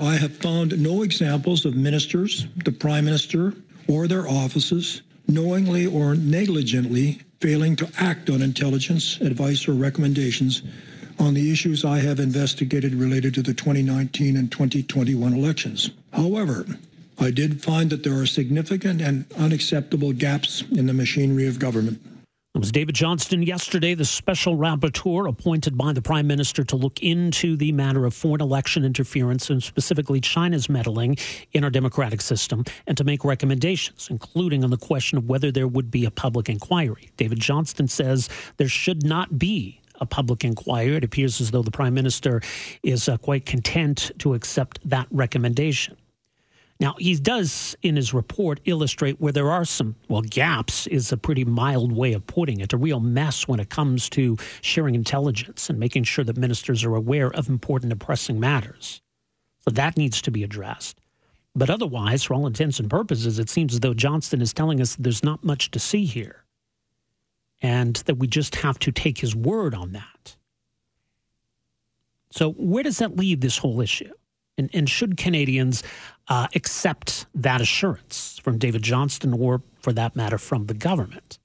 I have found no examples of ministers, the Prime Minister, or their offices knowingly or negligently failing to act on intelligence, advice, or recommendations on the issues I have investigated related to the 2019 and 2021 elections. However, I did find that there are significant and unacceptable gaps in the machinery of government. It was David Johnston yesterday, the special rapporteur appointed by the Prime Minister to look into the matter of foreign election interference and specifically China's meddling in our democratic system and to make recommendations, including on the question of whether there would be a public inquiry. David Johnston says there should not be a public inquiry. It appears as though the Prime Minister is uh, quite content to accept that recommendation. Now, he does in his report illustrate where there are some, well, gaps is a pretty mild way of putting it, a real mess when it comes to sharing intelligence and making sure that ministers are aware of important and pressing matters. So that needs to be addressed. But otherwise, for all intents and purposes, it seems as though Johnston is telling us there's not much to see here and that we just have to take his word on that. So, where does that leave this whole issue? And, and should Canadians uh, accept that assurance from David Johnston or, for that matter, from the government?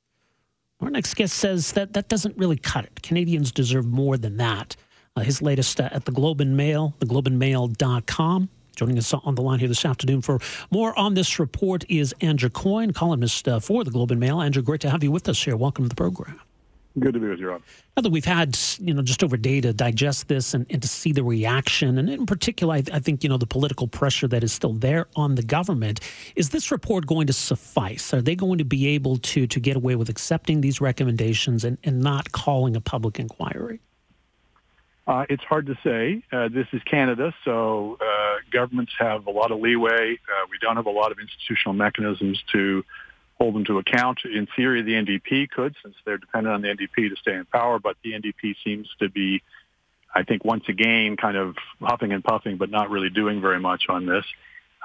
Our next guest says that that doesn't really cut it. Canadians deserve more than that. Uh, his latest uh, at the Globe and Mail, theglobeandmail.com. Joining us on the line here this afternoon for more on this report is Andrew Coyne, columnist uh, for the Globe and Mail. Andrew, great to have you with us here. Welcome to the program. Good to be with you, Rob. Now that we've had, you know, just over a day to digest this and, and to see the reaction, and in particular, I, I, think, you know, the political pressure that is still there on the government, is this report going to suffice? Are they going to be able to to get away with accepting these recommendations and, and not calling a public inquiry? Uh, it's hard to say. Uh, this is Canada, so uh, governments have a lot of leeway. Uh, we don't have a lot of institutional mechanisms to hold them to account. In theory, the NDP could, since they're dependent on the NDP to stay in power, but the NDP seems to be, I think, once again, kind of huffing and puffing, but not really doing very much on this.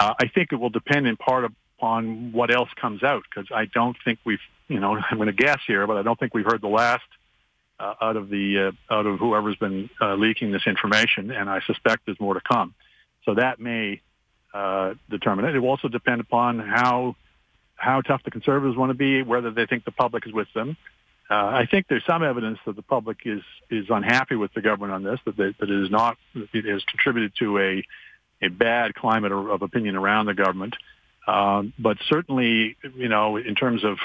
Uh, I think it will depend in part upon what else comes out, because I don't think we've, you know, I'm going to guess here, but I don't think we've heard the last uh, out of the uh, out of whoever's been uh, leaking this information, and I suspect there's more to come. So that may uh, determine it. It will also depend upon how how tough the conservatives want to be, whether they think the public is with them. Uh, I think there's some evidence that the public is is unhappy with the government on this, that, they, that it is not it has contributed to a a bad climate of, opinion around the government. Um, but certainly, you know, in terms of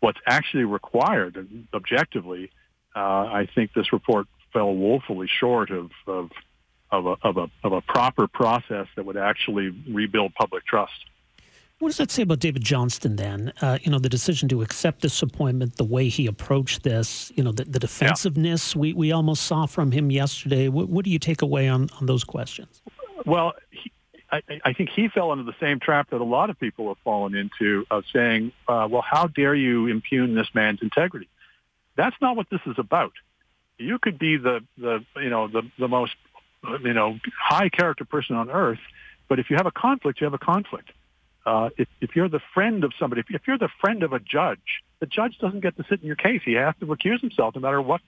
what's actually required objectively, uh, I think this report fell woefully short of of of a, of a of a proper process that would actually rebuild public trust. What does that say about David Johnston then? Uh, you know, the decision to accept this appointment, the way he approached this, you know, the, the defensiveness yeah. we, we almost saw from him yesterday. What, what, do you take away on, on those questions? Well, he, I, I, think he fell into the same trap that a lot of people have fallen into of saying, uh, well, how dare you impugn this man's integrity? That's not what this is about. You could be the, the you know, the, the most, you know, high character person on earth, but if you have a conflict, you have a conflict. Uh, if, if you're the friend of somebody, if, if you're the friend of a judge, the judge doesn't get to sit in your case. He has to recuse himself, no matter what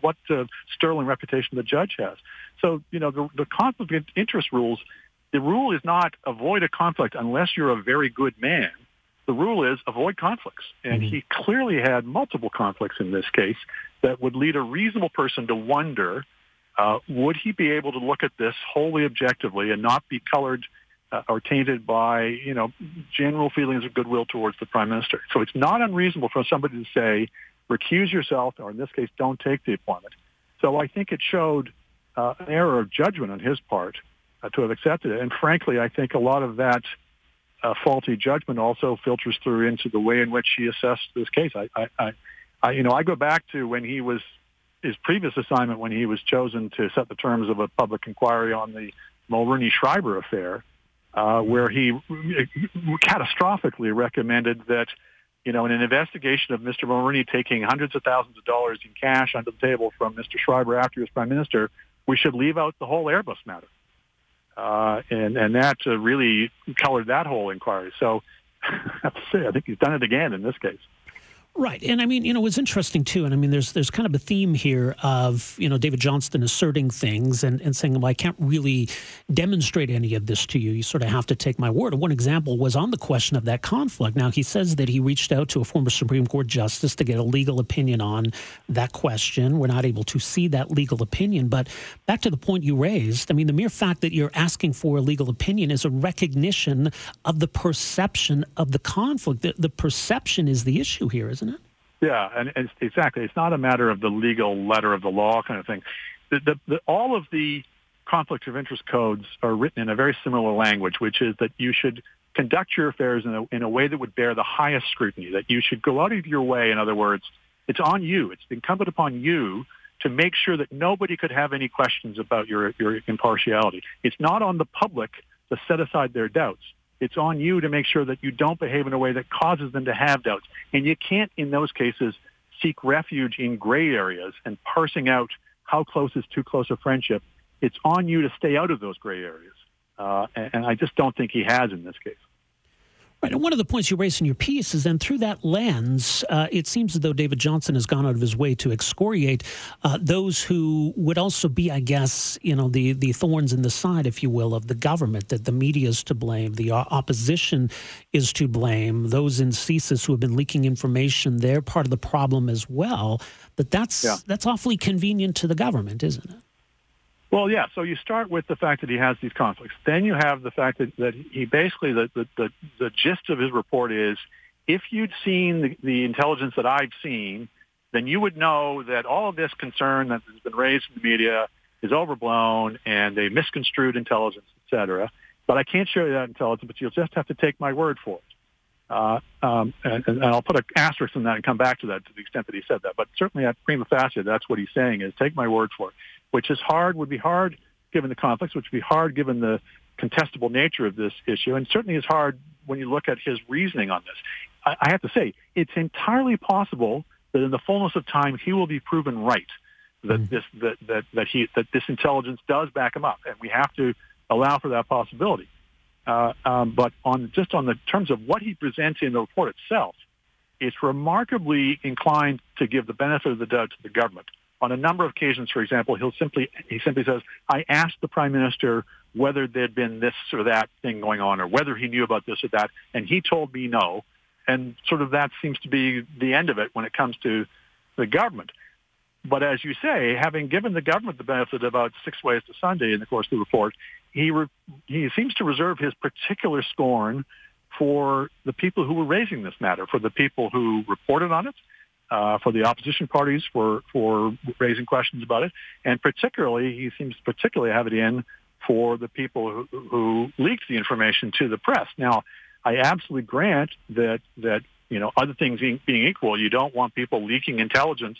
what uh, sterling reputation the judge has. So, you know, the, the conflict of interest rules. The rule is not avoid a conflict unless you're a very good man. The rule is avoid conflicts, and mm-hmm. he clearly had multiple conflicts in this case that would lead a reasonable person to wonder: uh, Would he be able to look at this wholly objectively and not be colored? Uh, are tainted by, you know, general feelings of goodwill towards the prime minister. So it's not unreasonable for somebody to say, recuse yourself, or in this case, don't take the appointment. So I think it showed uh, an error of judgment on his part uh, to have accepted it. And frankly, I think a lot of that uh, faulty judgment also filters through into the way in which he assessed this case. I, I, I, I, you know, I go back to when he was his previous assignment when he was chosen to set the terms of a public inquiry on the Mulroney Schreiber affair uh, where he catastrophically recommended that, you know, in an investigation of Mr. Mulroney taking hundreds of thousands of dollars in cash under the table from Mr. Schreiber after he was prime minister, we should leave out the whole Airbus matter. Uh, and, and that uh, really colored that whole inquiry. So I have to say, I think he's done it again in this case. Right, and I mean, you know, it was interesting too. And I mean, there's there's kind of a theme here of you know David Johnston asserting things and, and saying, "Well, I can't really demonstrate any of this to you. You sort of have to take my word." One example was on the question of that conflict. Now he says that he reached out to a former Supreme Court justice to get a legal opinion on that question. We're not able to see that legal opinion, but back to the point you raised. I mean, the mere fact that you're asking for a legal opinion is a recognition of the perception of the conflict. The, the perception is the issue here, isn't it? Yeah, and it's, exactly. It's not a matter of the legal letter of the law kind of thing. The, the, the, all of the conflict of interest codes are written in a very similar language, which is that you should conduct your affairs in a, in a way that would bear the highest scrutiny, that you should go out of your way, in other words, it's on you. It's incumbent upon you to make sure that nobody could have any questions about your, your impartiality. It's not on the public to set aside their doubts. It's on you to make sure that you don't behave in a way that causes them to have doubts. And you can't, in those cases, seek refuge in gray areas and parsing out how close is too close a friendship. It's on you to stay out of those gray areas. Uh, and, and I just don't think he has in this case. Right. And one of the points you raise in your piece is then through that lens, uh, it seems as though David Johnston has gone out of his way to excoriate uh, those who would also be, I guess, you know, the, the thorns in the side, if you will, of the government, that the media is to blame, the opposition is to blame, those in CSIS who have been leaking information, they're part of the problem as well. But that's, yeah. that's awfully convenient to the government, isn't it? Well, yeah. So you start with the fact that he has these conflicts. Then you have the fact that, that he basically, the, the, the, the gist of his report is, if you'd seen the, the intelligence that I've seen, then you would know that all of this concern that has been raised in the media is overblown and they misconstrued intelligence, et cetera. But I can't show you that intelligence, but you'll just have to take my word for it. Uh, um, and, and, I'll put an asterisk on that and come back to that to the extent that he said that. But certainly at prima facie, that's what he's saying is take my word for it which is hard, would be hard given the conflicts, which would be hard given the contestable nature of this issue, and certainly is hard when you look at his reasoning on this. I, I have to say, it's entirely possible that in the fullness of time he will be proven right that mm. this that, that that he that this intelligence does back him up, and we have to allow for that possibility. Uh, um, but on just on the terms of what he presents in the report itself, it's remarkably inclined to give the benefit of the doubt to the government on a number of occasions, for example, he'll simply he simply says, "I asked the prime minister whether there'd been this or that thing going on, or whether he knew about this or that, and he told me no." And sort of that seems to be the end of it when it comes to the government. But as you say, having given the government the benefit of about six ways to Sunday in the course of the report, he re- he seems to reserve his particular scorn for the people who were raising this matter, for the people who reported on it, uh, for the opposition parties for, for raising questions about it. And particularly, he seems particularly have it in for the people who, who leaked the information to the press. Now, I absolutely grant that, that you know, other things being, being equal, you don't want people leaking intelligence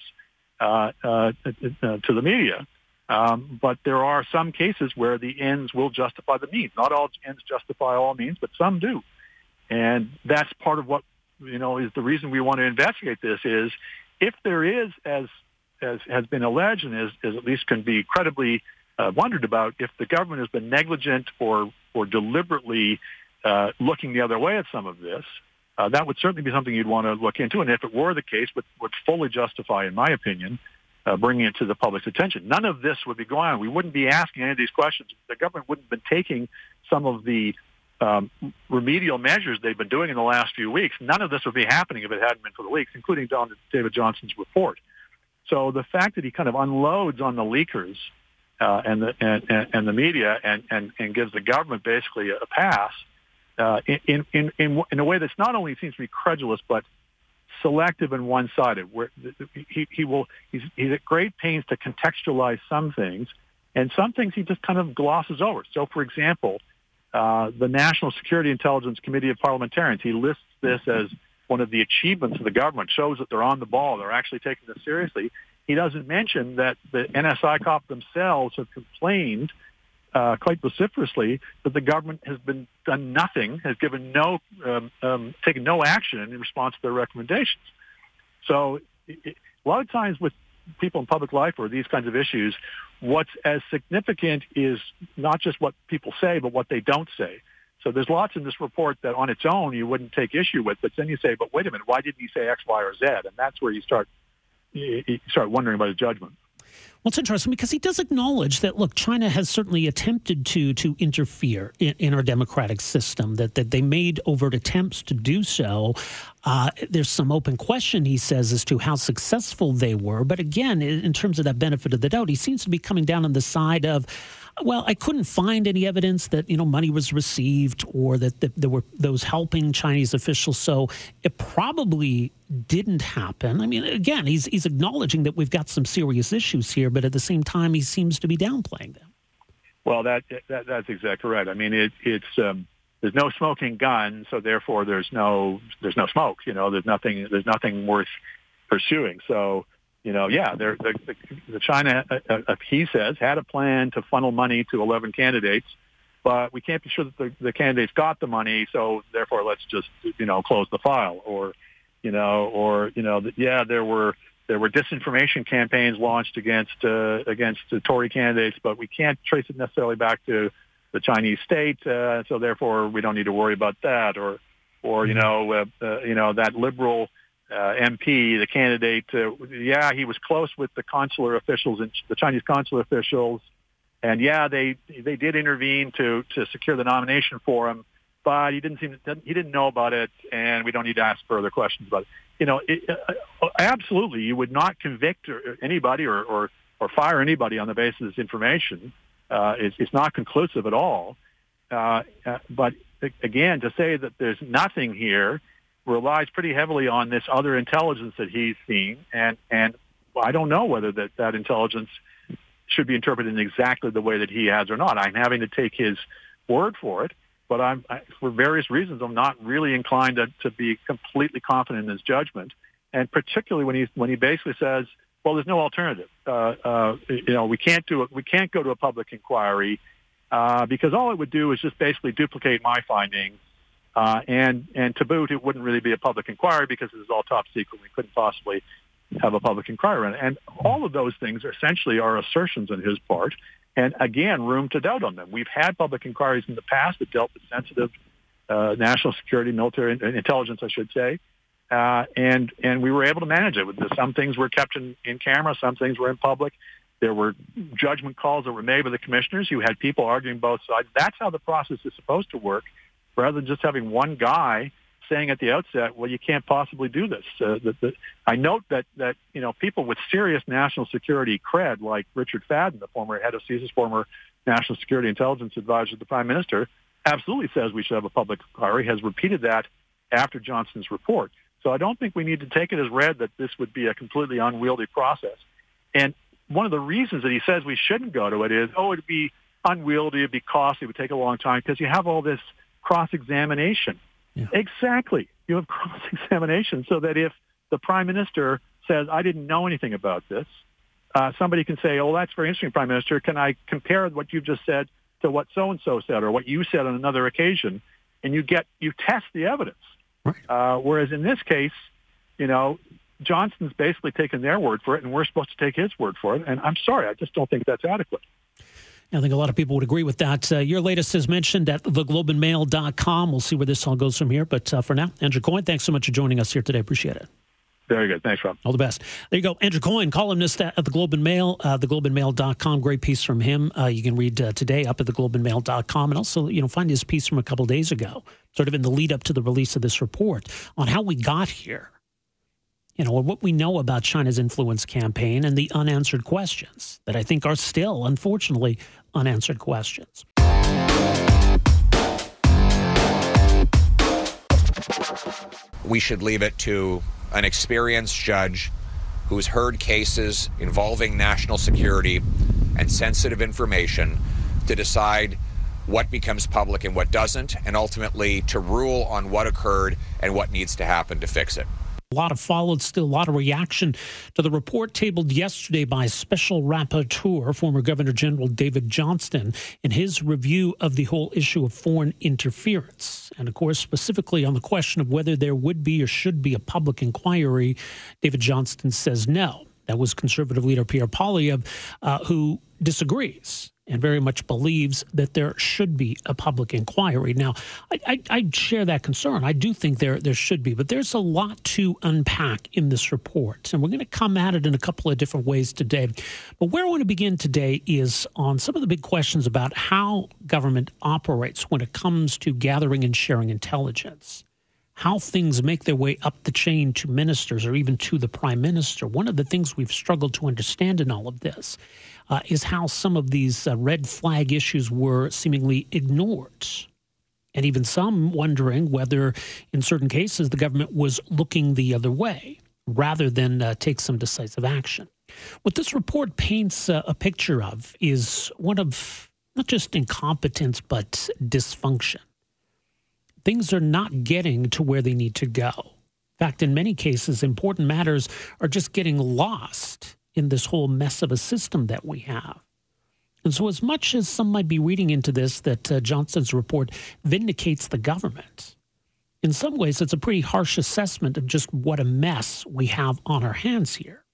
uh, uh, uh, to the media. Um, but there are some cases where the ends will justify the means. Not all ends justify all means, but some do. And that's part of what you know, is the reason we want to investigate this is if there is, as as has been alleged and as, as at least can be credibly uh, wondered about, if the government has been negligent or or deliberately uh, looking the other way at some of this, uh, that would certainly be something you'd want to look into. And if it were the case, would would fully justify, in my opinion, uh, bringing it to the public's attention. None of this would be going on. We wouldn't be asking any of these questions. The government wouldn't have been taking some of the um, remedial measures they've been doing in the last few weeks, none of this would be happening if it hadn't been for the leaks, including Don, David Johnston's report. So the fact that he kind of unloads on the leakers uh, and, the, and, and, the media and, and, and gives the government basically a pass uh, in, in, in, in a way that's not only seems to be credulous, but selective and one-sided. Where he, he will, he's, he's at great pains to contextualize some things, and some things he just kind of glosses over. So, for example, uh, the National Security Intelligence Committee of Parliamentarians. He lists this as one of the achievements of the government, shows that they're on the ball, they're actually taking this seriously. He doesn't mention that the NSICOP themselves have complained uh, quite vociferously that the government has been done nothing, has given no, um, um, taken no action in response to their recommendations. So it, a lot of times with people in public life or these kinds of issues, what's as significant is not just what people say, but what they don't say. So there's lots in this report that on its own you wouldn't take issue with, but then you say, but wait a minute, why didn't he say X, Y, or Z? And that's where you start you start wondering about his judgment. Well, it's interesting because he does acknowledge that look, China has certainly attempted to to interfere in, in our democratic system. That that they made overt attempts to do so. Uh, there's some open question, he says, as to how successful they were. But again, in terms of that benefit of the doubt, he seems to be coming down on the side of well, I couldn't find any evidence that you know money was received or that, that there were those helping Chinese officials. So it probably didn't happen. I mean, again, he's he's acknowledging that we've got some serious issues here, but at the same time, he seems to be downplaying them. Well, that, that that's exactly right. I mean, it, it's um, there's no smoking gun, so therefore there's no there's no smoke. You know, there's nothing there's nothing worth pursuing. So you know, yeah, the, the, the China, uh, uh, uh, he says, had a plan to funnel money to 11 candidates, but we can't be sure that the, the candidates got the money, so therefore let's just, you know, close the file. Or, you know, or, you know, that, yeah, there were there were disinformation campaigns launched against uh, against the Tory candidates, but we can't trace it necessarily back to the Chinese state, uh, so therefore we don't need to worry about that. Or, or you mm-hmm. know, uh, uh, you know that liberal uh, MP, the candidate, uh, yeah, he was close with the consular officials and the Chinese consular officials, and yeah, they they did intervene to to secure the nomination for him, but he didn't seem to, he didn't know about it, and we don't need to ask further questions about it. You know, it, uh, absolutely, you would not convict anybody or, or or fire anybody on the basis of this information. Uh, it's, it's not conclusive at all. Uh, uh, but again, to say that there's nothing here relies pretty heavily on this other intelligence that he's seen, and and I don't know whether that that intelligence should be interpreted in exactly the way that he has or not. I'm having to take his word for it, but I'm I, for various reasons I'm not really inclined to, to be completely confident in his judgment, and particularly when he when he basically says, "Well, there's no alternative. Uh, uh, you know, we can't do it. We can't go to a public inquiry." Uh, because all it would do is just basically duplicate my findings uh, and, and to boot, it wouldn't really be a public inquiry because it was all top secret. We couldn't possibly have a public inquiry. And all of those things essentially are assertions on his part. And again, room to doubt on them. We've had public inquiries in the past that dealt with sensitive uh, national security, military intelligence, I should say. Uh, and and we were able to manage it. Some things were kept in, in camera, some things were in public. There were judgment calls that were made by the commissioners. You had people arguing both sides. That's how the process is supposed to work rather than just having one guy saying at the outset, well, you can't possibly do this. Uh, the, the, I note that, that, you know, people with serious national security cred, like Richard Fadden, the former head of CSIS, former national security intelligence advisor to the prime minister, absolutely says we should have a public inquiry, has repeated that after Johnston's report. So I don't think we need to take it as read that this would be a completely unwieldy process. And one of the reasons that he says we shouldn't go to it is, oh, it'd be unwieldy, it'd be costly, it would take a long time because you have all this – cross-examination. Yeah. Exactly. You have cross-examination so that if the prime minister says, I didn't know anything about this, uh, somebody can say, oh, that's very interesting, prime minister. Can I compare what you've just said to what so-and-so said or what you said on another occasion? And you get, you test the evidence. Right. Uh, whereas in this case, you know, Johnston's basically taken their word for it, and we're supposed to take his word for it. And I'm sorry, I just don't think that's adequate. I think a lot of people would agree with that. Uh, your latest is mentioned at theglobeandmail.com. We'll see where this all goes from here. But uh, for now, Andrew Coyne, thanks so much for joining us here today. Appreciate it. Very good. Thanks, Rob. All the best. There you go. Andrew Coyne, columnist at the Globe and Mail, uh, theglobeandmail.com. Great piece from him. Uh, you can read uh, today up at theglobeandmail.com and also, you know, find his piece from a couple days ago, sort of in the lead up to the release of this report on how we got here you know, what we know about China's influence campaign and the unanswered questions that I think are still, unfortunately, unanswered questions. We should leave it to an experienced judge who's heard cases involving national security and sensitive information to decide what becomes public and what doesn't, and ultimately to rule on what occurred and what needs to happen to fix it. A lot of followed, still a lot of reaction to the report tabled yesterday by Special Rapporteur, former Governor General David Johnston, in his review of the whole issue of foreign interference. And of course, specifically on the question of whether there would be or should be a public inquiry, David Johnston says no. That was Conservative leader Pierre Poilievre, uh, who disagrees. And very much believes that there should be a public inquiry. Now, I, I, I, share that concern. I do think there there should be, but there's a lot to unpack in this report, and we're going to come at it in a couple of different ways today. But where I want to begin today is on some of the big questions about how government operates when it comes to gathering and sharing intelligence how things make their way up the chain to ministers or even to the prime minister. One of the things we've struggled to understand in all of this uh, is how some of these uh, red flag issues were seemingly ignored. And even some wondering whether, in certain cases, the government was looking the other way rather than uh, take some decisive action. What this report paints uh, a picture of is one of not just incompetence, but dysfunction things are not getting to where they need to go. In fact, in many cases, important matters are just getting lost in this whole mess of a system that we have. And so, as much as some might be reading into this that uh, Johnston's report vindicates the government, in some ways it's a pretty harsh assessment of just what a mess we have on our hands here.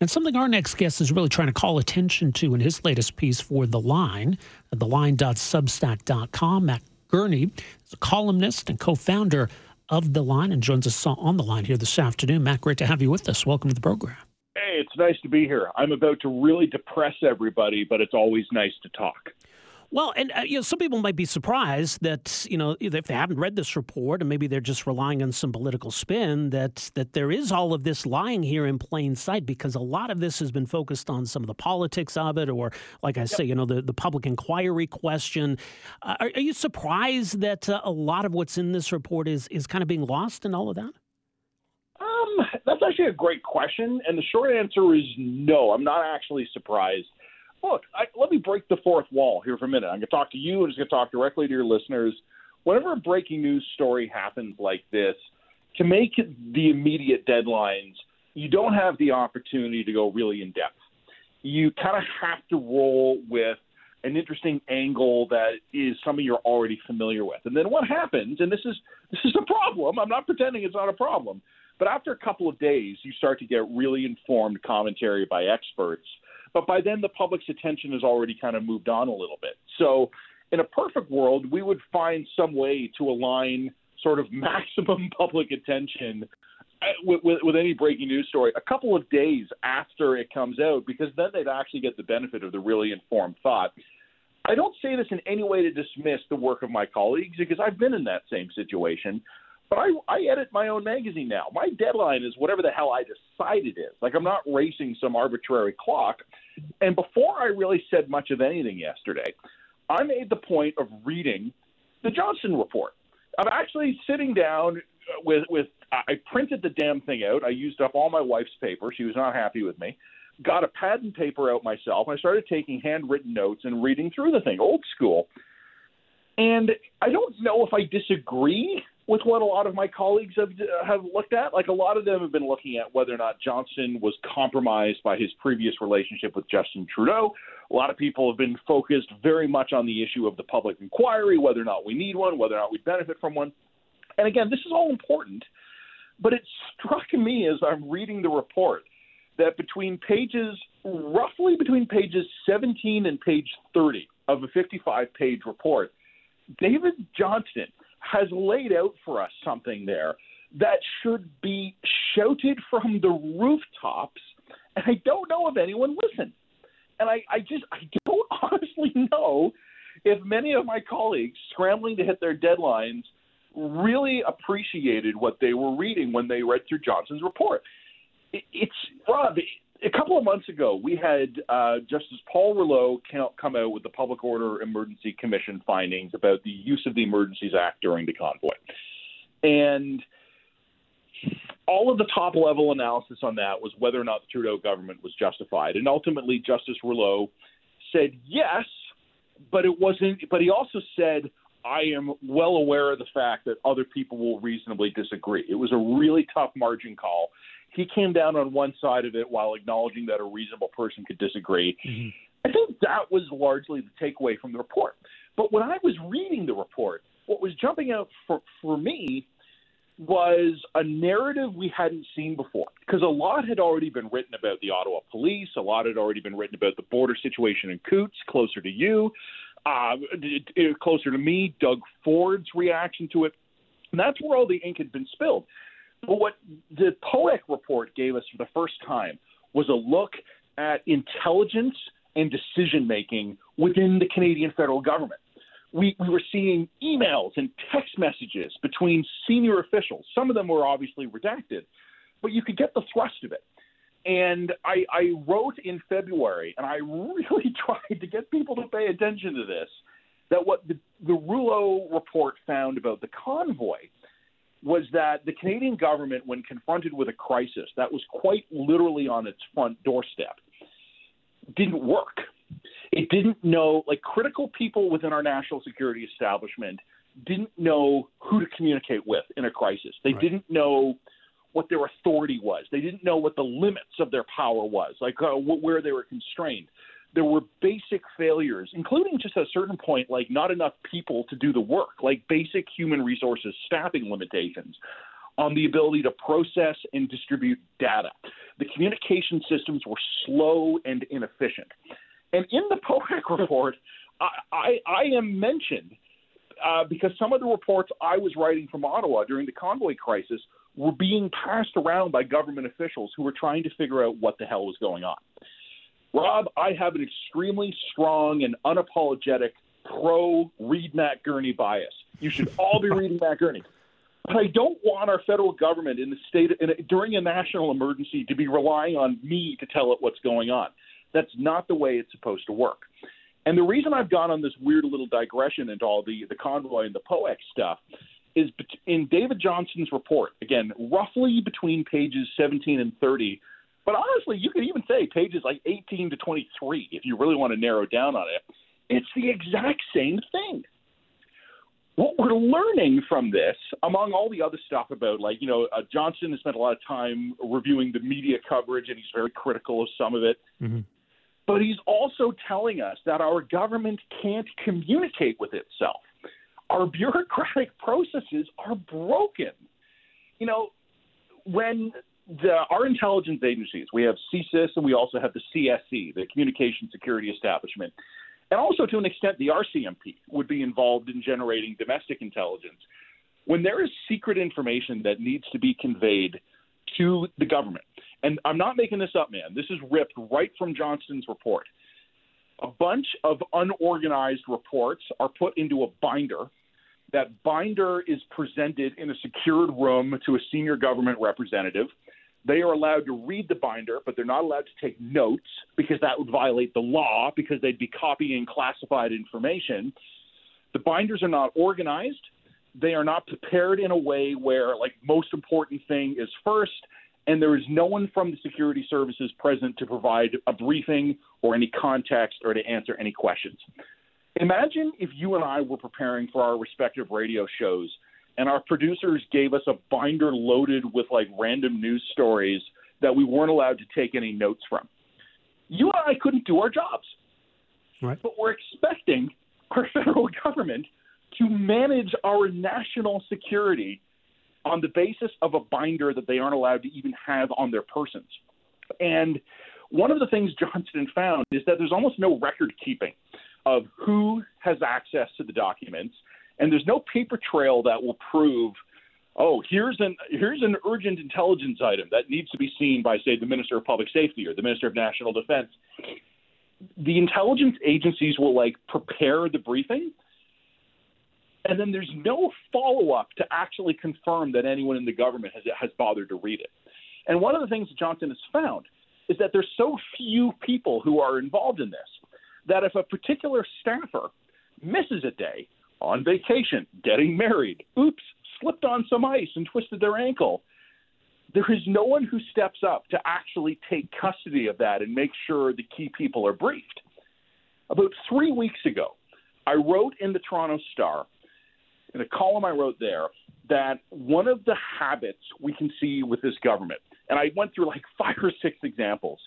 And something our next guest is really trying to call attention to in his latest piece for The Line, theline.substack.com. Matt Gurney is a columnist and co founder of The Line and joins us on the line here this afternoon. Matt, great to have you with us. Welcome to the program. Hey, it's nice to be here. I'm about to really depress everybody, but it's always nice to talk. Well, and uh, you know, some people might be surprised that you know if they haven't read this report, and maybe they're just relying on some political spin that that there is all of this lying here in plain sight because a lot of this has been focused on some of the politics of it, or like I yep. say, you know, the the public inquiry question. Uh, are, are, you surprised that uh, a lot of what's in this report is is kind of being lost in all of that? That's actually a great question, and the short answer is no. I'm not actually surprised look, I, let me break the fourth wall here for a minute. I'm going to talk to you. I'm just going to talk directly to your listeners. Whenever a breaking news story happens like this, to make the immediate deadlines, you don't have the opportunity to go really in depth. You kind of have to roll with an interesting angle that is something you're already familiar with. And then what happens, and this is this is a problem. I'm not pretending it's not a problem. But after a couple of days, you start to get really informed commentary by experts but by then, the public's attention has already kind of moved on a little bit. So, in a perfect world, we would find some way to align sort of maximum public attention uh, with, with, with, any breaking news story a couple of days after it comes out, because then they'd actually get the benefit of the really informed thought. I don't say this in any way to dismiss the work of my colleagues because I've been in that same situation. But I, I edit my own magazine now. My deadline is whatever the hell I decide it is. Like I'm not racing some arbitrary clock. And before I really said much of anything yesterday, I made the point of reading the Johnston report. I'm actually sitting down with with I printed the damn thing out. I used up all my wife's paper. She was not happy with me. Got a pad and paper out myself. I started taking handwritten notes and reading through the thing, old school. And I don't know if I disagree with what a lot of my colleagues have have looked at. Like a lot of them have been looking at whether or not Johnston was compromised by his previous relationship with Justin Trudeau. A lot of people have been focused very much on the issue of the public inquiry, whether or not we need one, whether or not we benefit from one. And again, this is all important, but it struck me as I'm reading the report that between pages, roughly between pages 17 and page 30 of a 55 page report, David Johnston has laid out for us something there that should be shouted from the rooftops, and I don't know if anyone listened. And I, I just I don't honestly know if many of my colleagues scrambling to hit their deadlines really appreciated what they were reading when they read through Johnston's report. It, it's Rob a couple of months ago, we had uh, Justice Paul Rouleau come out with the Public Order Emergency Commission findings about the use of the Emergencies Act during the convoy. And all of the top level analysis on that was whether or not the Trudeau government was justified. And ultimately, Justice Rouleau said yes, but it wasn't. But he also said, I am well aware of the fact that other people will reasonably disagree. It was a really tough margin call he came down on one side of it while acknowledging that a reasonable person could disagree. Mm-hmm. I think that was largely the takeaway from the report. But when I was reading the report, what was jumping out for, for me was a narrative we hadn't seen before because a lot had already been written about the Ottawa police, a lot had already been written about the border situation in Coutts, closer to you, uh, closer to me, Doug Ford's reaction to it. And that's where all the ink had been spilled. But what the POEC report gave us for the first time was a look at intelligence and decision making within the Canadian federal government. We, we were seeing emails and text messages between senior officials. Some of them were obviously redacted, but you could get the thrust of it. And I, I wrote in February, and I really tried to get people to pay attention to this, that what the, the Rouleau report found about the convoy was that the Canadian government, when confronted with a crisis that was quite literally on its front doorstep, didn't work. It didn't know, like critical people within our national security establishment didn't know who to communicate with in a crisis. They right. didn't know what their authority was. They didn't know what the limits of their power was, like uh, where they were constrained. There were basic failures, including just at a certain point, like not enough people to do the work, like basic human resources staffing limitations on the ability to process and distribute data. The communication systems were slow and inefficient. And in the POEC report, I, I, I am mentioned uh, because some of the reports I was writing from Ottawa during the convoy crisis were being passed around by government officials who were trying to figure out what the hell was going on. Rob, I have an extremely strong and unapologetic pro read Matt Gurney bias. You should all be reading Matt Gurney. But I don't want our federal government in the state in a, during a national emergency to be relying on me to tell it what's going on. That's not the way it's supposed to work. And the reason I've gone on this weird little digression into all the the convoy and the POEC stuff is in David Johnston's report. Again, roughly between pages 17 and 30. But honestly, you could even say pages like 18 to 23 if you really want to narrow down on it. It's the exact same thing what we're learning from this, among all the other stuff about, like, you know, uh, Johnston has spent a lot of time reviewing the media coverage and he's very critical of some of it. Mm-hmm. But he's also telling us that our government can't communicate with itself. Our bureaucratic processes are broken. You know, when the, our intelligence agencies, we have CSIS and we also have the CSE, the Communication Security Establishment, and also to an extent the RCMP would be involved in generating domestic intelligence. When there is secret information that needs to be conveyed to the government, and I'm not making this up, man, this is ripped right from Johnston's report. A bunch of unorganized reports are put into a binder. That binder is presented in a secured room to a senior government representative. They are allowed to read the binder, but they're not allowed to take notes because that would violate the law because they'd be copying classified information. The binders are not organized. They are not prepared in a way where, like, most important thing is first, and there is no one from the security services present to provide a briefing or any context or to answer any questions. Imagine if you and I were preparing for our respective radio shows and our producers gave us a binder loaded with like random news stories that we weren't allowed to take any notes from. You and I couldn't do our jobs. Right. But we're expecting our federal government to manage our national security on the basis of a binder that they aren't allowed to even have on their persons. And one of the things Johnston found is that there's almost no record keeping of who has access to the documents and there's no paper trail that will prove oh here's an here's an urgent intelligence item that needs to be seen by say the minister of public safety or the minister of national defense. The intelligence agencies will like prepare the briefing and then there's no follow up to actually confirm that anyone in the government has has bothered to read it. And one of the things that Johnston has found is that there's so few people who are involved in this that if a particular staffer misses a day on vacation, getting married, oops, slipped on some ice and twisted their ankle. There is no one who steps up to actually take custody of that and make sure the key people are briefed. About three weeks ago, I wrote in the Toronto Star, in a column I wrote there, that one of the habits we can see with this government, and I went through like five or six examples,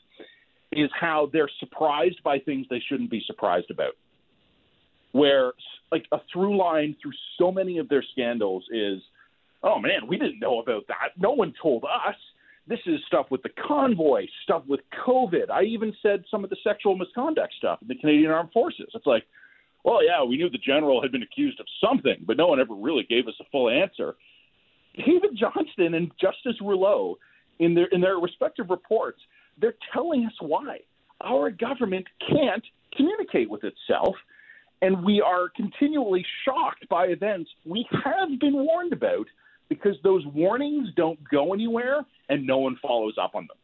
is how they're surprised by things they shouldn't be surprised about where like a through line through so many of their scandals is oh man, we didn't know about that. No one told us. This is stuff with the convoy, stuff with COVID. I even said some of the sexual misconduct stuff in the Canadian Armed Forces. It's like, well, yeah, we knew the general had been accused of something, but no one ever really gave us a full answer. David Johnston and Justice Rouleau, in their in their respective reports, they're telling us why our government can't communicate with itself, and we are continually shocked by events we have been warned about because those warnings don't go anywhere and no one follows up on them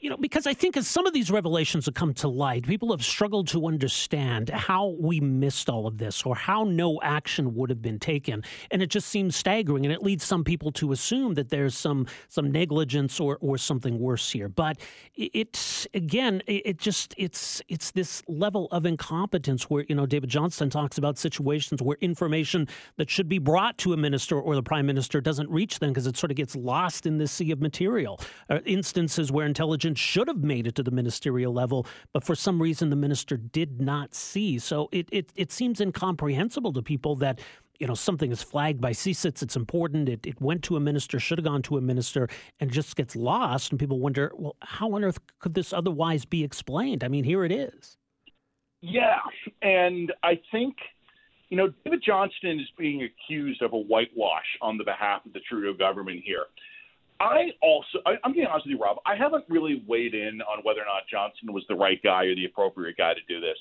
you know, because I think as some of these revelations have come to light, people have struggled to understand how we missed all of this or how no action would have been taken. And it just seems staggering. And it leads some people to assume that there's some some negligence or, or something worse here. But it's again, it just it's it's this level of incompetence where, you know, David Johnston talks about situations where information that should be brought to a minister or the prime minister doesn't reach them because it sort of gets lost in this sea of material. Uh, instances where intelligence should have made it to the ministerial level, but for some reason the minister did not see. So it, it, it seems incomprehensible to people that you know something is flagged by CSIS, it's important, it, it went to a minister, should have gone to a minister, and just gets lost. And people wonder, well, how on earth could this otherwise be explained? I mean, here it is. Yeah, and I think you know David Johnston is being accused of a whitewash on the behalf of the Trudeau government here. I also, I, I'm being honest with you, Rob. I haven't really weighed in on whether or not Johnston was the right guy or the appropriate guy to do this.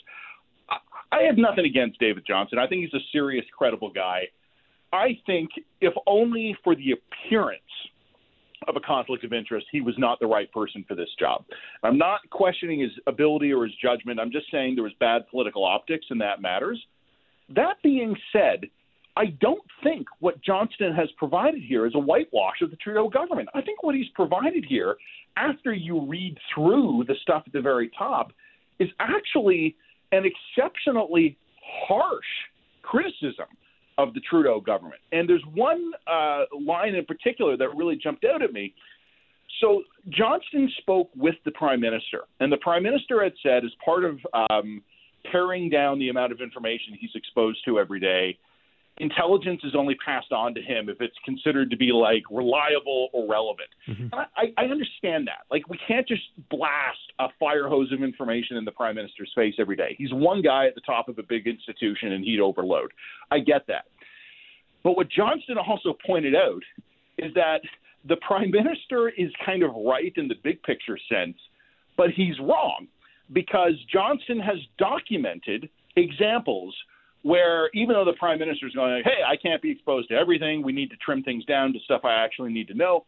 I, I have nothing against David Johnston. I think he's a serious, credible guy. I think, if only for the appearance of a conflict of interest, he was not the right person for this job. I'm not questioning his ability or his judgment. I'm just saying there was bad political optics, and that matters. That being said, I don't think what Johnston has provided here is a whitewash of the Trudeau government. I think what he's provided here, after you read through the stuff at the very top, is actually an exceptionally harsh criticism of the Trudeau government. And there's one uh, line in particular that really jumped out at me. So Johnston spoke with the prime minister, and the prime minister had said, as part of um, paring down the amount of information he's exposed to every day, intelligence is only passed on to him if it's considered to be like reliable or relevant. Mm-hmm. I, I understand that. Like we can't just blast a fire hose of information in the prime minister's face every day. He's one guy at the top of a big institution and he'd overload. I get that. But what Johnston also pointed out is that the prime minister is kind of right in the big picture sense, but he's wrong because Johnston has documented examples where even though the prime minister is going, hey, I can't be exposed to everything, we need to trim things down to stuff I actually need to know.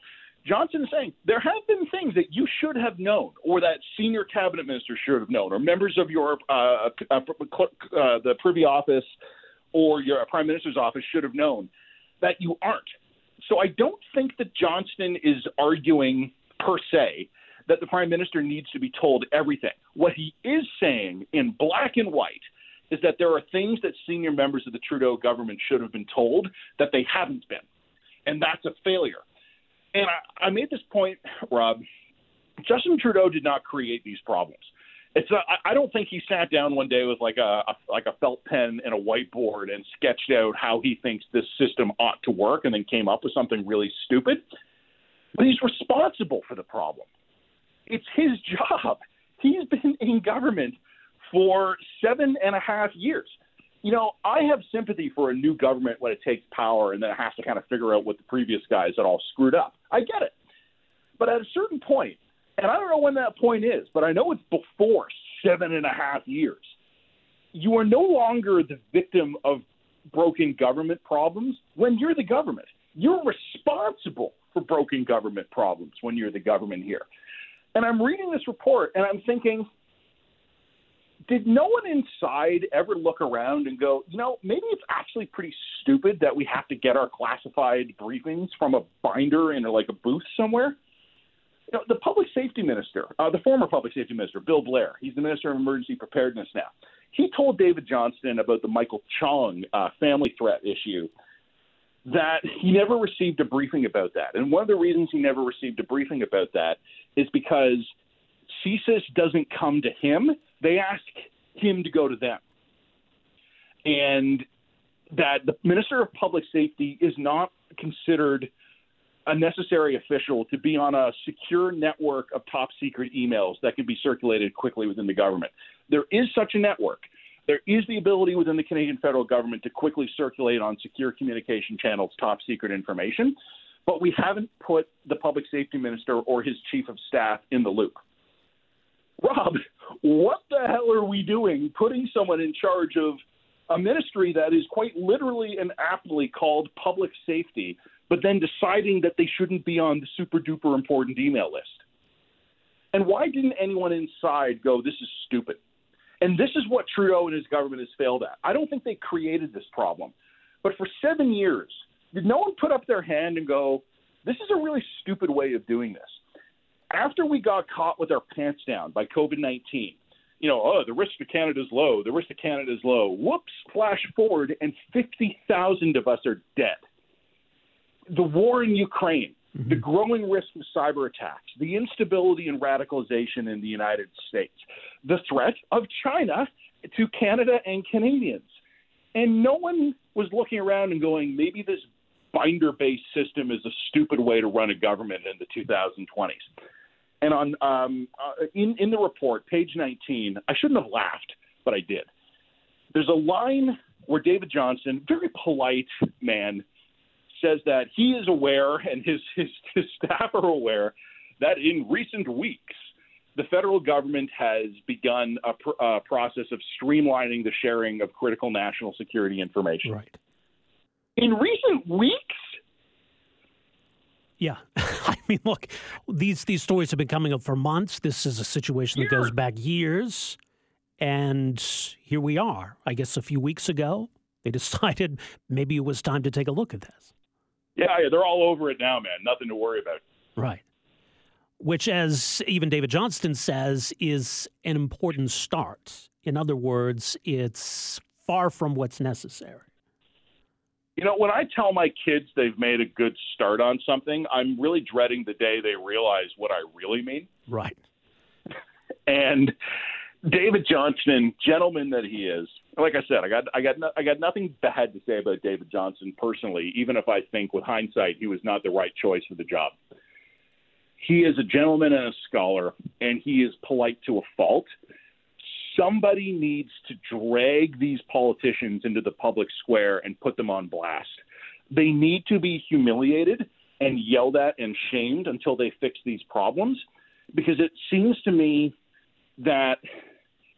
Johnston is saying there have been things that you should have known, or that senior cabinet minister should have known, or members of your uh, uh, uh, the Privy Office or your prime minister's office should have known that you aren't. So I don't think that Johnston is arguing per se that the prime minister needs to be told everything. What he is saying in black and white is that there are things that senior members of the Trudeau government should have been told that they haven't been. And that's a failure. And I, I made this point, Rob. Justin Trudeau did not create these problems. It's I don't think he sat down one day with like a, a like a felt pen and a whiteboard and sketched out how he thinks this system ought to work and then came up with something really stupid. But he's responsible for the problem. It's his job. He's been in government for seven and a half years. You know, I have sympathy for a new government when it takes power and then it has to kind of figure out what the previous guys had all screwed up. I get it. But at a certain point, and I don't know when that point is, but I know it's before seven and a half years, you are no longer the victim of broken government problems when you're the government. You're responsible for broken government problems when you're the government here. And I'm reading this report and I'm thinking, did no one inside ever look around and go, you know, maybe it's actually pretty stupid that we have to get our classified briefings from a binder in like a booth somewhere? You know, the public safety minister, uh, the former public safety minister, Bill Blair, he's the minister of emergency preparedness now. He told David Johnston about the Michael Chong uh, family threat issue that he never received a briefing about that. And one of the reasons he never received a briefing about that is because CSIS doesn't come to him they ask him to go to them. And that the Minister of Public Safety is not considered a necessary official to be on a secure network of top secret emails that can be circulated quickly within the government. There is such a network. There is the ability within the Canadian federal government to quickly circulate on secure communication channels top secret information, but we haven't put the public safety minister or his chief of staff in the loop. Rob, what the hell are we doing putting someone in charge of a ministry that is quite literally and aptly called public safety, but then deciding that they shouldn't be on the super duper important email list? And why didn't anyone inside go, this is stupid? And this is what Trudeau and his government has failed at. I don't think they created this problem. But for seven years, did no one put up their hand and go, this is a really stupid way of doing this? After we got caught with our pants down by COVID 19, you know, oh, the risk to Canada is low, the risk to Canada is low. Whoops, flash forward, and 50,000 of us are dead. The war in Ukraine, mm-hmm. the growing risk of cyber attacks, the instability and radicalization in the United States, the threat of China to Canada and Canadians. And no one was looking around and going, maybe this binder based system is a stupid way to run a government in the 2020s. And on um, uh, in in the report, page 19, I shouldn't have laughed, but I did. There's a line where David Johnston, very polite man, says that he is aware and his his, his staff are aware that in recent weeks the federal government has begun a, pr- a, process of streamlining the sharing of critical national security information. Right. In recent weeks, yeah, I mean, look, these these stories have been coming up for months. This is a situation that goes back years, and here we are. I guess a few weeks ago, they decided maybe it was time to take a look at this. Yeah, yeah, they're all over it now, man. Nothing to worry about. Right. Which, as even David Johnston says, is an important start. In other words, it's far from what's necessary. You know, when I tell my kids they've made a good start on something, I'm really dreading the day they realize what I really mean. Right. and David Johnston, gentleman that he is, like I said, I got I got no, I got nothing bad to say about David Johnston personally, even if I think with hindsight he was not the right choice for the job. He is a gentleman and a scholar, and he is polite to a fault somebody needs to drag these politicians into the public square and put them on blast. They need to be humiliated and yelled at and shamed until they fix these problems because it seems to me that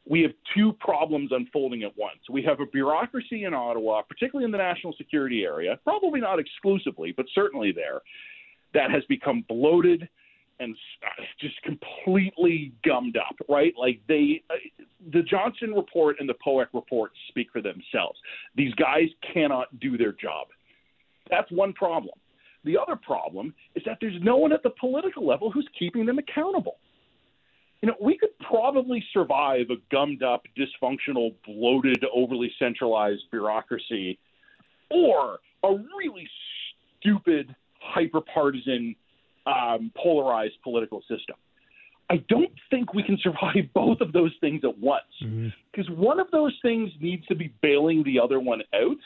we have two problems unfolding at once. We have a bureaucracy in Ottawa, particularly in the national security area, probably not exclusively, but certainly there, that has become bloated and just completely gummed up, right? Like they, uh, the Johnston report and the POEC report speak for themselves. These guys cannot do their job. That's one problem. The other problem is that there's no one at the political level who's keeping them accountable. You know, we could probably survive a gummed up, dysfunctional, bloated, overly centralized bureaucracy or a really stupid, hyper partisan um, polarized political system. I don't think we can survive both of those things at once because mm-hmm. one of those things needs to be bailing the other one out.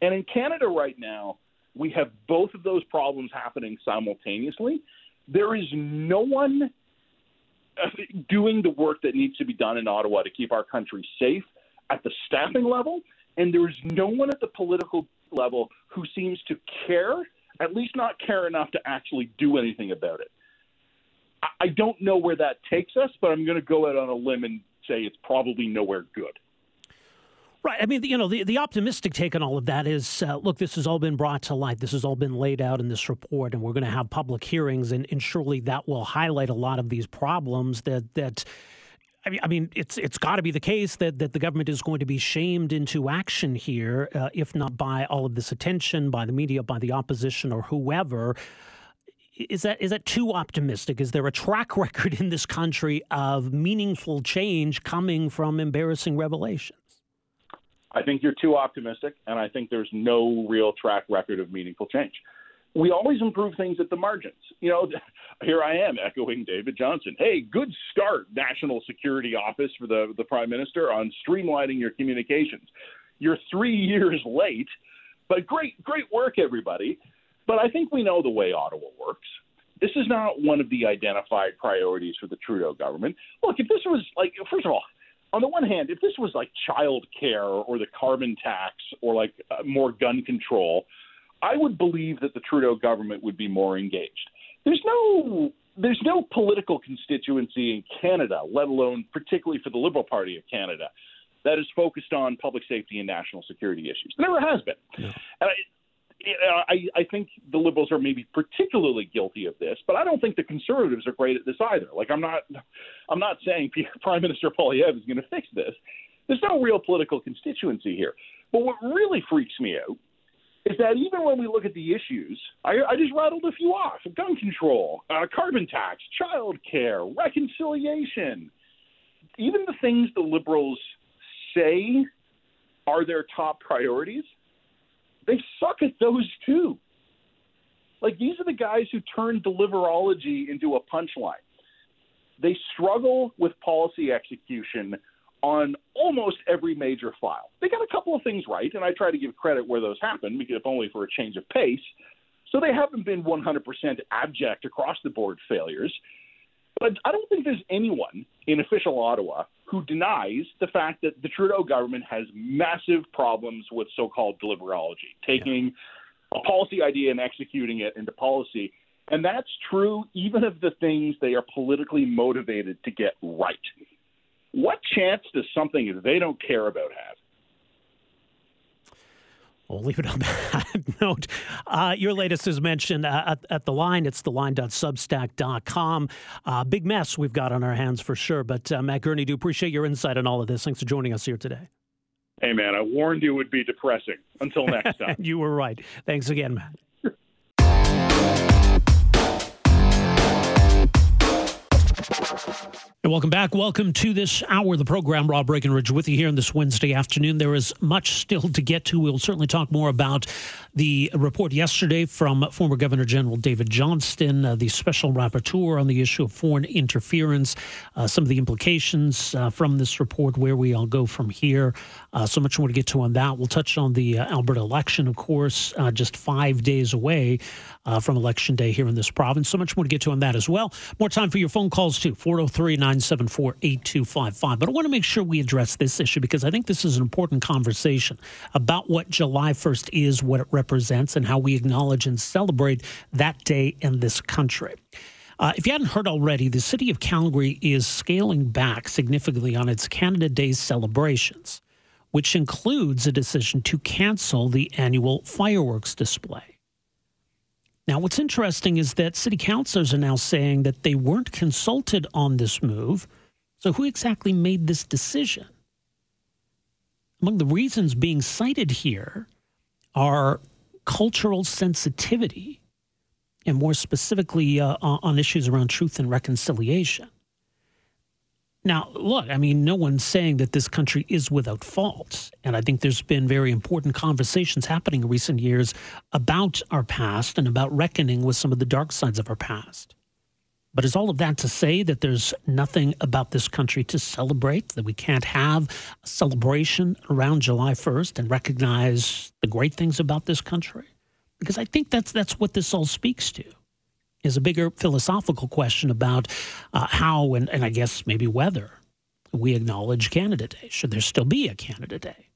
And in Canada right now, we have both of those problems happening simultaneously. There is no one uh, doing the work that needs to be done in Ottawa to keep our country safe at the staffing level, and there is no one at the political level who seems to care at least not care enough to actually do anything about it. I don't know where that takes us, but I'm going to go out on a limb and say it's probably nowhere good. Right. I mean, you know, the, the optimistic take on all of that is uh, look, this has all been brought to light. This has all been laid out in this report, and we're going to have public hearings, and, and surely that will highlight a lot of these problems that, that I mean, I mean, it's it's got to be the case that, that the government is going to be shamed into action here, uh, if not by all of this attention, by the media, by the opposition, or whoever. Is that is that too optimistic? Is there a track record in this country of meaningful change coming from embarrassing revelations? I think you're too optimistic, and I think there's no real track record of meaningful change we always improve things at the margins. You know, here I am echoing David Johnston. Hey, good start, National Security Office for the, the Prime Minister on streamlining your communications. You're three years late, but great, great work, everybody. But I think we know the way Ottawa works. This is not one of the identified priorities for the Trudeau government. Look, if this was like, first of all, on the one hand, if this was like child care or the carbon tax or like uh, more gun control, I would believe that the Trudeau government would be more engaged. There's no there's no political constituency in Canada, let alone particularly for the Liberal Party of Canada, that is focused on public safety and national security issues. There never has been. Yeah. And I, I, I think the Liberals are maybe particularly guilty of this, but I don't think the Conservatives are great at this either. Like I'm not, I'm not saying Prime Minister Poilievre is going to fix this. There's no real political constituency here. But what really freaks me out is that even when we look at the issues, I, I just rattled a few off: gun control, uh, carbon tax, child care, reconciliation. Even the things the liberals say are their top priorities, they suck at those too. Like these are the guys who turned deliverology into a punchline. They struggle with policy execution on almost every major file. They got a couple of things right, and I try to give credit where those happen, if only for a change of pace. So they haven't been 100% abject across the board failures. But I don't think there's anyone in official Ottawa who denies the fact that the Trudeau government has massive problems with so called deliverology, taking yeah. a policy idea and executing it into policy. And that's true even of the things they are politically motivated to get right. What chance does something they don't care about have? We'll leave it on that note. Uh, your latest is mentioned uh, at, at, the line. It's theline.substack.com. Uh, big mess we've got on our hands for sure. But uh, Matt Gurney, do appreciate your insight on all of this. Thanks for joining us here today. Hey, man, I warned you it would be depressing. Until next time. you were right. Thanks again, Matt. And welcome back. Welcome to this hour of the program. Rob Breckenridge with you here on this Wednesday afternoon. There is much still to get to. We'll certainly talk more about the report yesterday from former Governor General David Johnston, uh, the special rapporteur on the issue of foreign interference, uh, some of the implications uh, from this report, where we all go from here. Uh, so much more to get to on that. We'll touch on the uh, Alberta election, of course, uh, just five days away from Election Day here in this province. So much more to get to on that as well. More time for your phone calls, too. 403 974 8255. But I want to make sure we address this issue because I think this is an important conversation about what July 1st is, what it represents, and how we acknowledge and celebrate that day in this country. Uh, if you hadn't heard already, the city of Calgary is scaling back significantly on its Canada Day celebrations, which includes a decision to cancel the annual fireworks display. Now, what's interesting is that city councilors are now saying that they weren't consulted on this move. So, who exactly made this decision? Among the reasons being cited here are cultural sensitivity, and more specifically uh, on issues around truth and reconciliation. Now, look, I mean, no one's saying that this country is without faults. And I think there's been very important conversations happening in recent years about our past and about reckoning with some of the dark sides of our past. But is all of that to say that there's nothing about this country to celebrate, that we can't have a celebration around July 1st and recognize the great things about this country? Because I think that's, that's what this all speaks to is a bigger philosophical question about uh, how and, and I guess maybe whether we acknowledge Canada Day. Should there still be a Canada Day?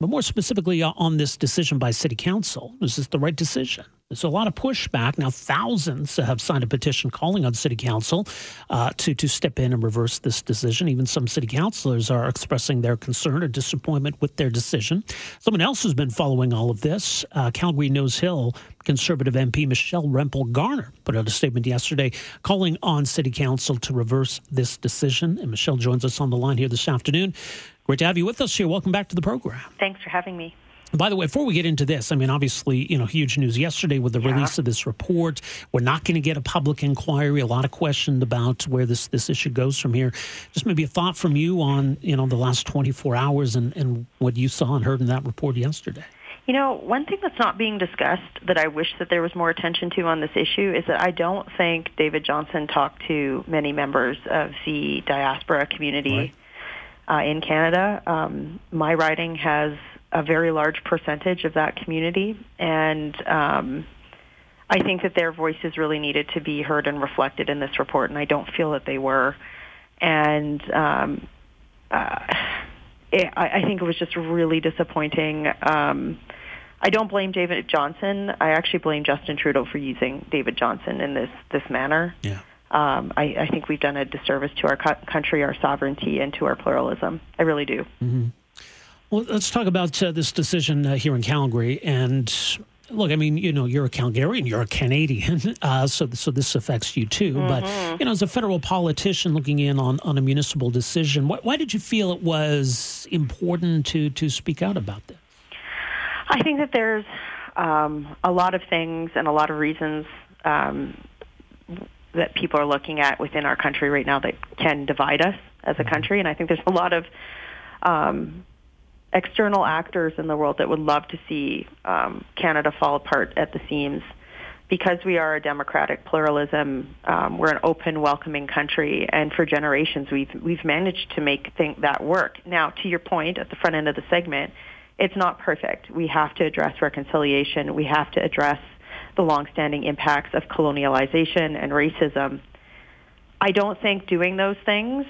But more specifically uh, on this decision by City Council, is this the right decision? There's a lot of pushback. Now, thousands have signed a petition calling on City Council uh, to, to step in and reverse this decision. Even some city councilors are expressing their concern or disappointment with their decision. Someone else who's been following all of this, uh, Calgary Nose Hill Conservative MP Michelle Rempel Garner put out a statement yesterday calling on City Council to reverse this decision. And Michelle joins us on the line here this afternoon. Great to have you with us here. Welcome back to the program. Thanks for having me. By the way, before we get into this, I mean, obviously, you know, huge news yesterday with the yeah. release of this report. We're not going to get a public inquiry. A lot of questions about where this, this issue goes from here. Just maybe a thought from you on, you know, the last 24 hours and, and what you saw and heard in that report yesterday. You know, one thing that's not being discussed that I wish that there was more attention to on this issue is that I don't think David Johnston talked to many members of the diaspora community right. uh, in Canada. Um, my writing has a very large percentage of that community, and um, I think that their voices really needed to be heard and reflected in this report, and I don't feel that they were. And um, uh, it, I, I think it was just really disappointing. Um, I don't blame David Johnston. I actually blame Justin Trudeau for using David Johnston in this this manner. Yeah. Um, I, I think we've done a disservice to our co- country, our sovereignty, and to our pluralism. I really do. Mm-hmm. Well, let's talk about uh, this decision uh, here in Calgary. And look, I mean, you know, you're a Calgarian, you're a Canadian, uh, so so this affects you too. Mm-hmm. But you know, as a federal politician looking in on, on a municipal decision, why, why did you feel it was important to to speak out about this? I think that there's um, a lot of things and a lot of reasons um, that people are looking at within our country right now that can divide us as a mm-hmm. country, and I think there's a lot of um, external actors in the world that would love to see um, Canada fall apart at the seams. Because we are a democratic pluralism, um, we're an open, welcoming country, and for generations we've we've managed to make think that work. Now, to your point at the front end of the segment, it's not perfect. We have to address reconciliation. We have to address the longstanding impacts of colonialization and racism. I don't think doing those things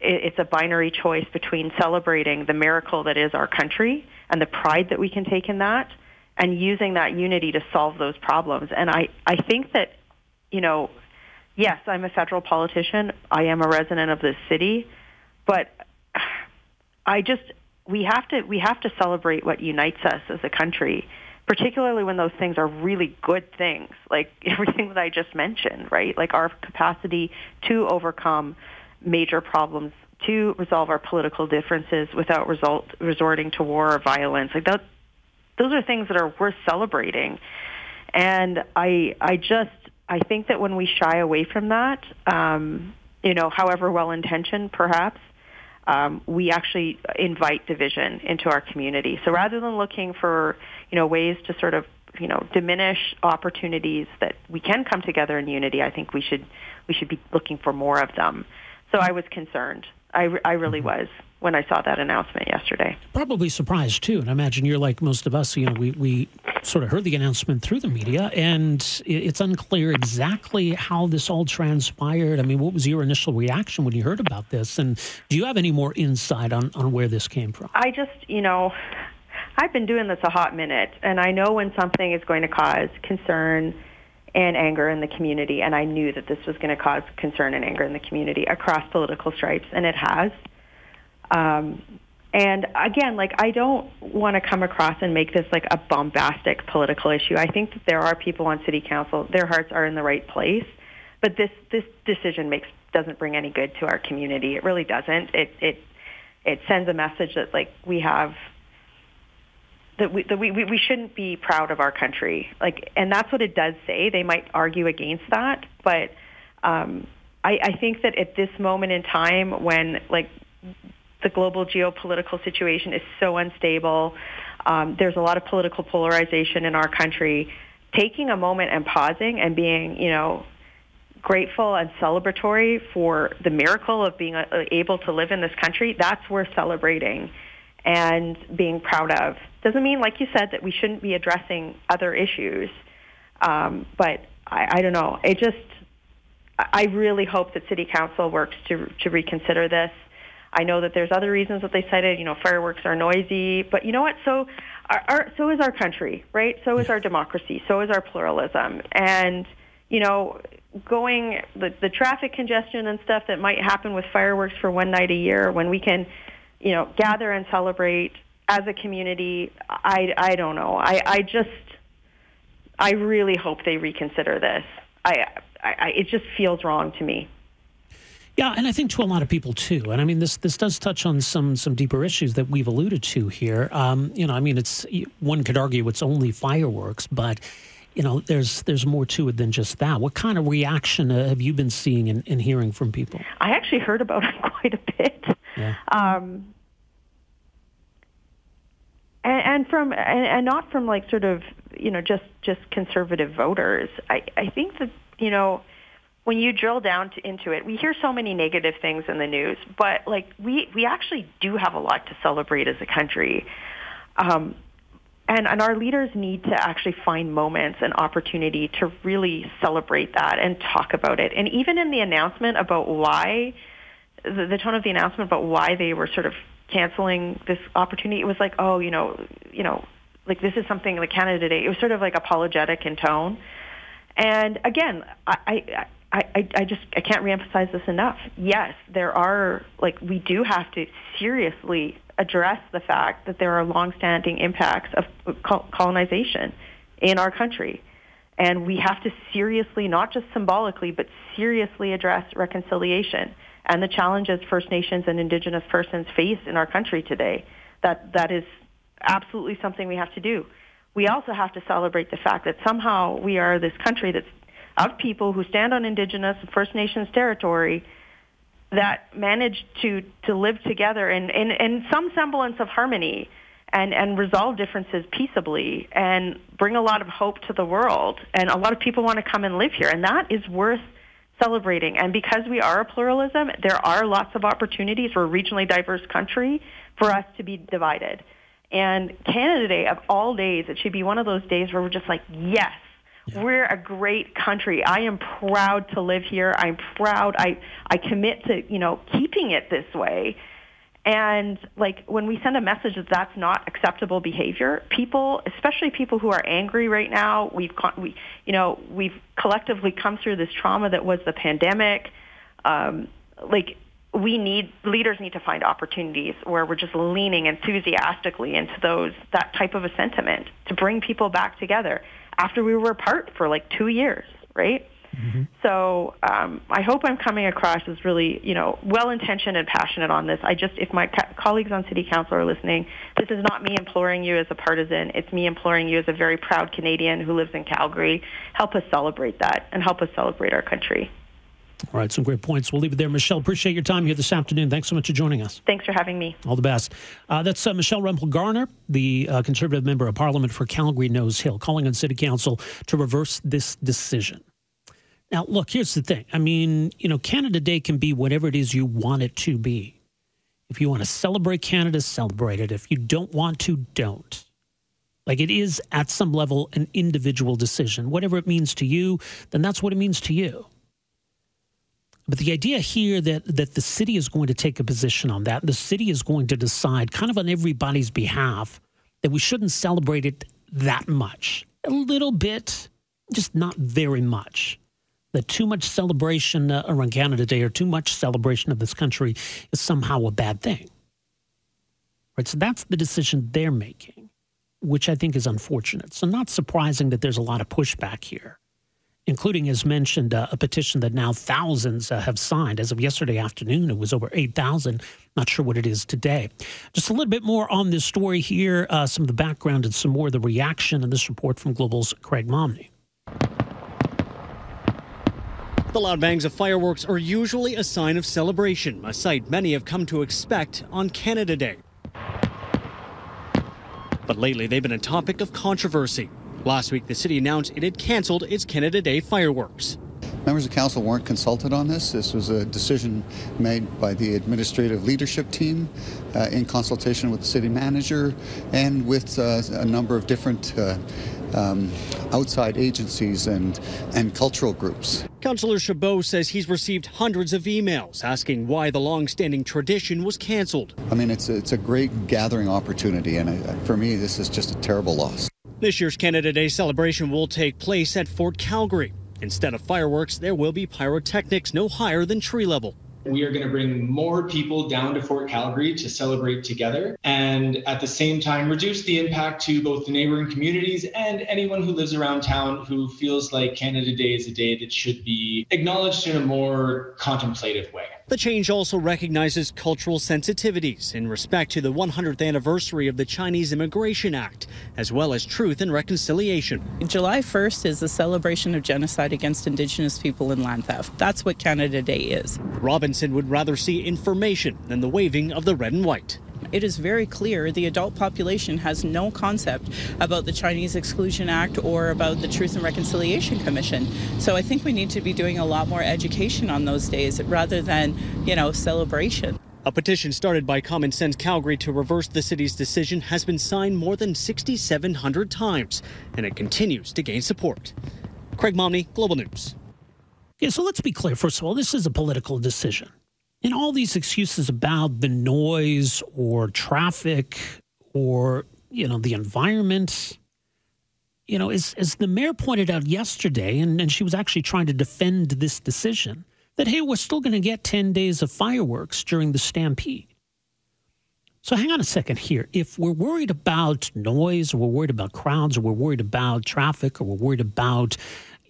it's a binary choice between celebrating the miracle that is our country and the pride that we can take in that and using that unity to solve those problems. And I, I think that, you know, yes, I'm a federal politician. I am a resident of this city, but I just we have to we have to celebrate what unites us as a country, particularly when those things are really good things, like everything that I just mentioned, right? Like our capacity to overcome major problems to resolve our political differences without result resorting to war or violence. Like that, those are things that are worth celebrating. And I, I just, I think that when we shy away from that, um, you know, however well intentioned, perhaps, um, we actually invite division into our community. So rather than looking for, you know, ways to sort of, you know, diminish opportunities that we can come together in unity, I think we should we should be looking for more of them. So I was concerned. I, I really mm-hmm. was when I saw that announcement yesterday. Probably surprised too, and I imagine you're like most of us. You know, we we sort of heard the announcement through the media, and it's unclear exactly how this all transpired. I mean, what was your initial reaction when you heard about this, and do you have any more insight on on where this came from? I just, you know. I've been doing this a hot minute, and I know when something is going to cause concern and anger in the community. And I knew that this was going to cause concern and anger in the community across political stripes, and it has. Um, and again, like I don't want to come across and make this like a bombastic political issue. I think that there are people on city council; their hearts are in the right place, but this this decision makes doesn't bring any good to our community. It really doesn't. It it it sends a message that like we have that we, that we, we shouldn't be proud of our country. Like, and that's what it does say. They might argue against that, but um, I, I think that at this moment in time, when like the global geopolitical situation is so unstable, um, there's a lot of political polarization in our country. Taking a moment and pausing and being, you know, grateful and celebratory for the miracle of being uh, able to live in this country, that's worth celebrating and being proud of. Doesn't mean, like you said, that we shouldn't be addressing other issues. Um, but I, I don't know. It just, I really hope that City Council works to to reconsider this. I know that there's other reasons that they cited. You know, fireworks are noisy, but you know what? So, our, our, so is our country, right? So is our democracy. So is our pluralism. And you know, going the the traffic congestion and stuff that might happen with fireworks for one night a year when we can, you know, gather and celebrate as a community, I, I don't know. I, I just, I really hope they reconsider this. I, I, I it just feels wrong to me. Yeah, and I think to a lot of people too. And I mean, this this does touch on some some deeper issues that we've alluded to here. Um, you know, I mean, it's one could argue it's only fireworks, but you know, there's there's more to it than just that. What kind of reaction uh, have you been seeing and, and, hearing from people? I actually heard about it quite a bit. Yeah. Um, and, and from and, and not from like sort of you know just just conservative voters. I I think that you know when you drill down to, into it, we hear so many negative things in the news, but like we we actually do have a lot to celebrate as a country. Um, and, and our leaders need to actually find moments and opportunity to really celebrate that and talk about it. And even in the announcement about why, the, the tone of the announcement about why they were sort of canceling this opportunity, it was like, oh, you know, you know, like this is something like Canada Day. It was sort of like apologetic in tone. And again, I, I I, I, just I can't reemphasize this enough. Yes, there are like we do have to seriously address the fact that there are longstanding impacts of colonization in our country. And we have to seriously, not just symbolically, but seriously address reconciliation and the challenges First Nations and Indigenous persons face in our country today. That, that is absolutely something we have to do. We also have to celebrate the fact that somehow we are this country that's of people who stand on Indigenous First Nations territory that manage to, to live together in, in, in some semblance of harmony and, and resolve differences peaceably and bring a lot of hope to the world. And a lot of people want to come and live here, and that is worth celebrating. And because we are a pluralism, there are lots of opportunities for a regionally diverse country for us to be divided. And Canada Day, of all days, it should be one of those days where we're just like, yes. We're a great country. I am proud to live here. I'm proud. I I commit to, you know, keeping it this way. And like when we send a message that that's not acceptable behavior, people, especially people who are angry right now, we've we you know, we've collectively come through this trauma that was the pandemic. Um, like we need leaders need to find opportunities where we're just leaning enthusiastically into those that type of a sentiment to bring people back together after we were apart for like two years, right? Mm-hmm. So um, I hope I'm coming across as really, you know, well-intentioned and passionate on this. I just, if my co- colleagues on City Council are listening, this is not me imploring you as a partisan. It's me imploring you as a very proud Canadian who lives in Calgary. Help us celebrate that and help us celebrate our country. All right, some great points. We'll leave it there. Michelle, appreciate your time here this afternoon. Thanks so much for joining us. Thanks for having me. All the best. Uh, that's uh, Michelle Rempel Garner, the uh, Conservative Member of Parliament for Calgary Nose Hill, calling on City Council to reverse this decision. Now, look, here's the thing. I mean, you know, Canada Day can be whatever it is you want it to be. If you want to celebrate Canada, celebrate it. If you don't want to, don't. Like it is at some level an individual decision. Whatever it means to you, then that's what it means to you. But the idea here that that the city is going to take a position on that, the city is going to decide, kind of on everybody's behalf, that we shouldn't celebrate it that much. A little bit, just not very much. That too much celebration uh, around Canada Day or too much celebration of this country is somehow a bad thing. Right? So that's the decision they're making, which I think is unfortunate. So not surprising that there's a lot of pushback here including, as mentioned, uh, a petition that now thousands uh, have signed. As of yesterday afternoon, it was over 8,000. Not sure what it is today. Just a little bit more on this story here, uh, some of the background and some more of the reaction in this report from Global's Craig Momney. The loud bangs of fireworks are usually a sign of celebration, a sight many have come to expect on Canada Day. But lately, they've been a topic of controversy. Last week, the city announced it had canceled its Canada Day fireworks. Members of council weren't consulted on this. This was a decision made by the administrative leadership team uh, in consultation with the city manager and with uh, a number of different uh, um, outside agencies and, and cultural groups. Councillor Chabot says he's received hundreds of emails asking why the long-standing tradition was canceled. I mean, it's a, it's a great gathering opportunity, and I, for me, this is just a terrible loss. This year's Canada Day celebration will take place at Fort Calgary. Instead of fireworks, there will be pyrotechnics no higher than tree level. We are going to bring more people down to Fort Calgary to celebrate together and at the same time reduce the impact to both the neighboring communities and anyone who lives around town who feels like Canada Day is a day that should be acknowledged in a more contemplative way. The change also recognizes cultural sensitivities in respect to the 100th anniversary of the Chinese Immigration Act, as well as truth and reconciliation. July 1st is a celebration of genocide against Indigenous people and land theft. That's what Canada Day is. Robinson would rather see information than the waving of the red and white. It is very clear the adult population has no concept about the Chinese Exclusion Act or about the Truth and Reconciliation Commission. So I think we need to be doing a lot more education on those days rather than, you know, celebration. A petition started by Common Sense Calgary to reverse the city's decision has been signed more than 6,700 times, and it continues to gain support. Craig Momney, Global News. Okay, so let's be clear. First of all, this is a political decision. And all these excuses about the noise or traffic or, you know, the environment, you know, as, as the mayor pointed out yesterday, and, and she was actually trying to defend this decision, that, hey, we're still going to get 10 days of fireworks during the stampede. So hang on a second here. If we're worried about noise, or we're worried about crowds, or we're worried about traffic, or we're worried about,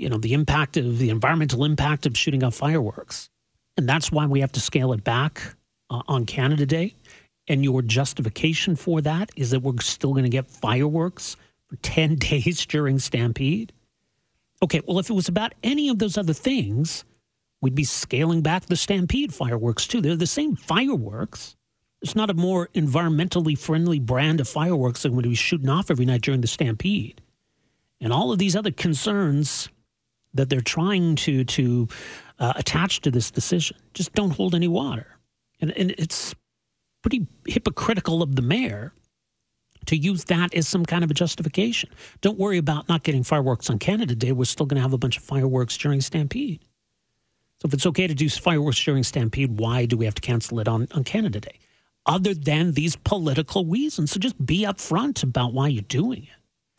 you know, the impact of the environmental impact of shooting off fireworks, and that's why we have to scale it back uh, on Canada Day, and your justification for that is that we're still going to get fireworks for 10 days during Stampede? Okay, well, if it was about any of those other things, we'd be scaling back the Stampede fireworks too. They're the same fireworks. It's not a more environmentally friendly brand of fireworks than we'd be shooting off every night during the Stampede. And all of these other concerns that they're trying to to uh, attach to this decision just don't hold any water. And, and it's pretty hypocritical of the mayor to use that as some kind of a justification. Don't worry about not getting fireworks on Canada Day. We're still going to have a bunch of fireworks during Stampede. So if it's okay to do fireworks during Stampede, why do we have to cancel it on, on Canada Day? Other than these political reasons. So just be upfront about why you're doing it.